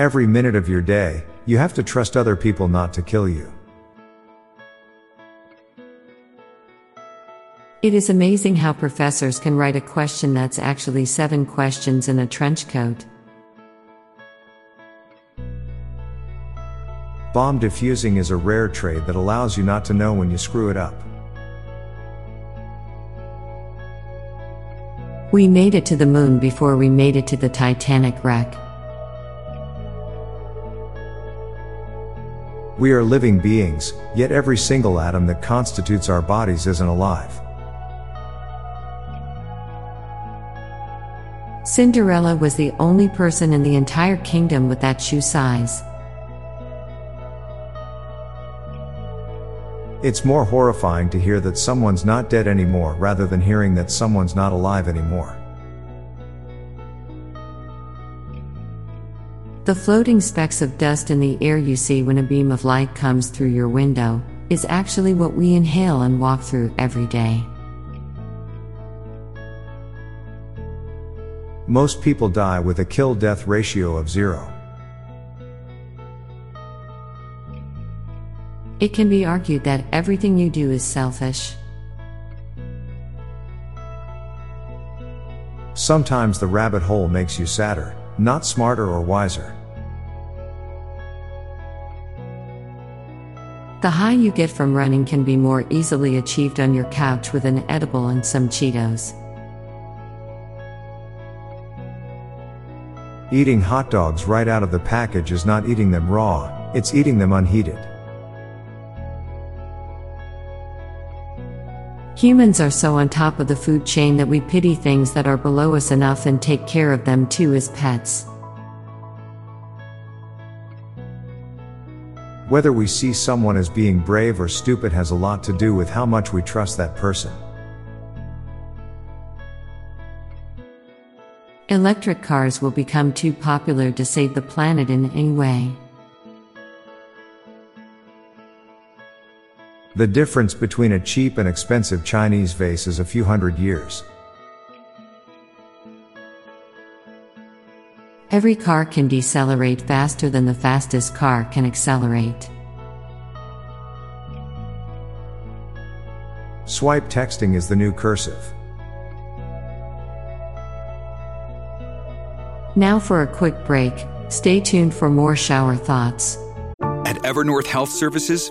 Every minute of your day, you have to trust other people not to kill you. It is amazing how professors can write a question that's actually seven questions in a trench coat. Bomb defusing is a rare trade that allows you not to know when you screw it up. We made it to the moon before we made it to the Titanic wreck. We are living beings, yet every single atom that constitutes our bodies isn't alive. Cinderella was the only person in the entire kingdom with that shoe size. It's more horrifying to hear that someone's not dead anymore rather than hearing that someone's not alive anymore. The floating specks of dust in the air you see when a beam of light comes through your window is actually what we inhale and walk through every day. Most people die with a kill death ratio of zero. It can be argued that everything you do is selfish. Sometimes the rabbit hole makes you sadder, not smarter or wiser. The high you get from running can be more easily achieved on your couch with an edible and some Cheetos. Eating hot dogs right out of the package is not eating them raw, it's eating them unheated. Humans are so on top of the food chain that we pity things that are below us enough and take care of them too as pets. Whether we see someone as being brave or stupid has a lot to do with how much we trust that person. Electric cars will become too popular to save the planet in any way. The difference between a cheap and expensive Chinese vase is a few hundred years. Every car can decelerate faster than the fastest car can accelerate. Swipe texting is the new cursive. Now for a quick break, stay tuned for more shower thoughts. At Evernorth Health Services,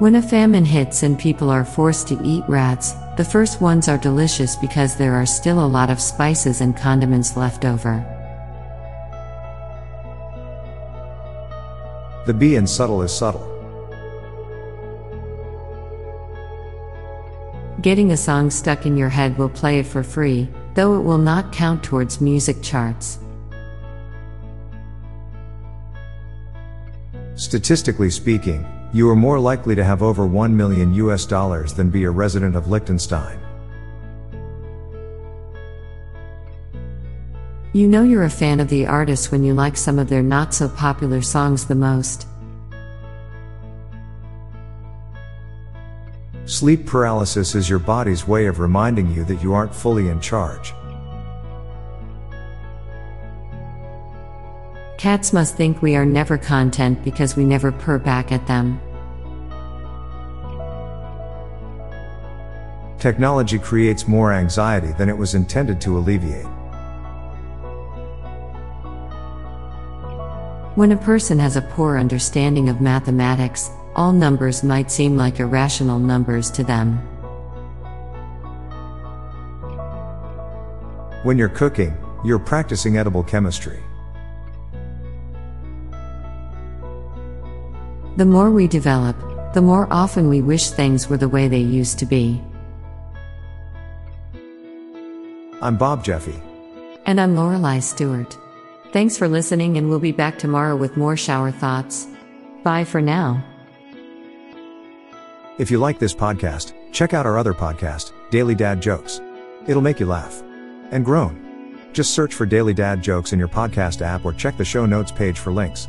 When a famine hits and people are forced to eat rats, the first ones are delicious because there are still a lot of spices and condiments left over. The bee in subtle is subtle. Getting a song stuck in your head will play it for free, though it will not count towards music charts. Statistically speaking, you are more likely to have over 1 million US dollars than be a resident of Liechtenstein. You know you're a fan of the artist when you like some of their not so popular songs the most. Sleep paralysis is your body's way of reminding you that you aren't fully in charge. Cats must think we are never content because we never purr back at them. Technology creates more anxiety than it was intended to alleviate. When a person has a poor understanding of mathematics, all numbers might seem like irrational numbers to them. When you're cooking, you're practicing edible chemistry. The more we develop, the more often we wish things were the way they used to be. I'm Bob Jeffy. And I'm Lorelei Stewart. Thanks for listening, and we'll be back tomorrow with more shower thoughts. Bye for now. If you like this podcast, check out our other podcast, Daily Dad Jokes. It'll make you laugh and groan. Just search for Daily Dad Jokes in your podcast app or check the show notes page for links.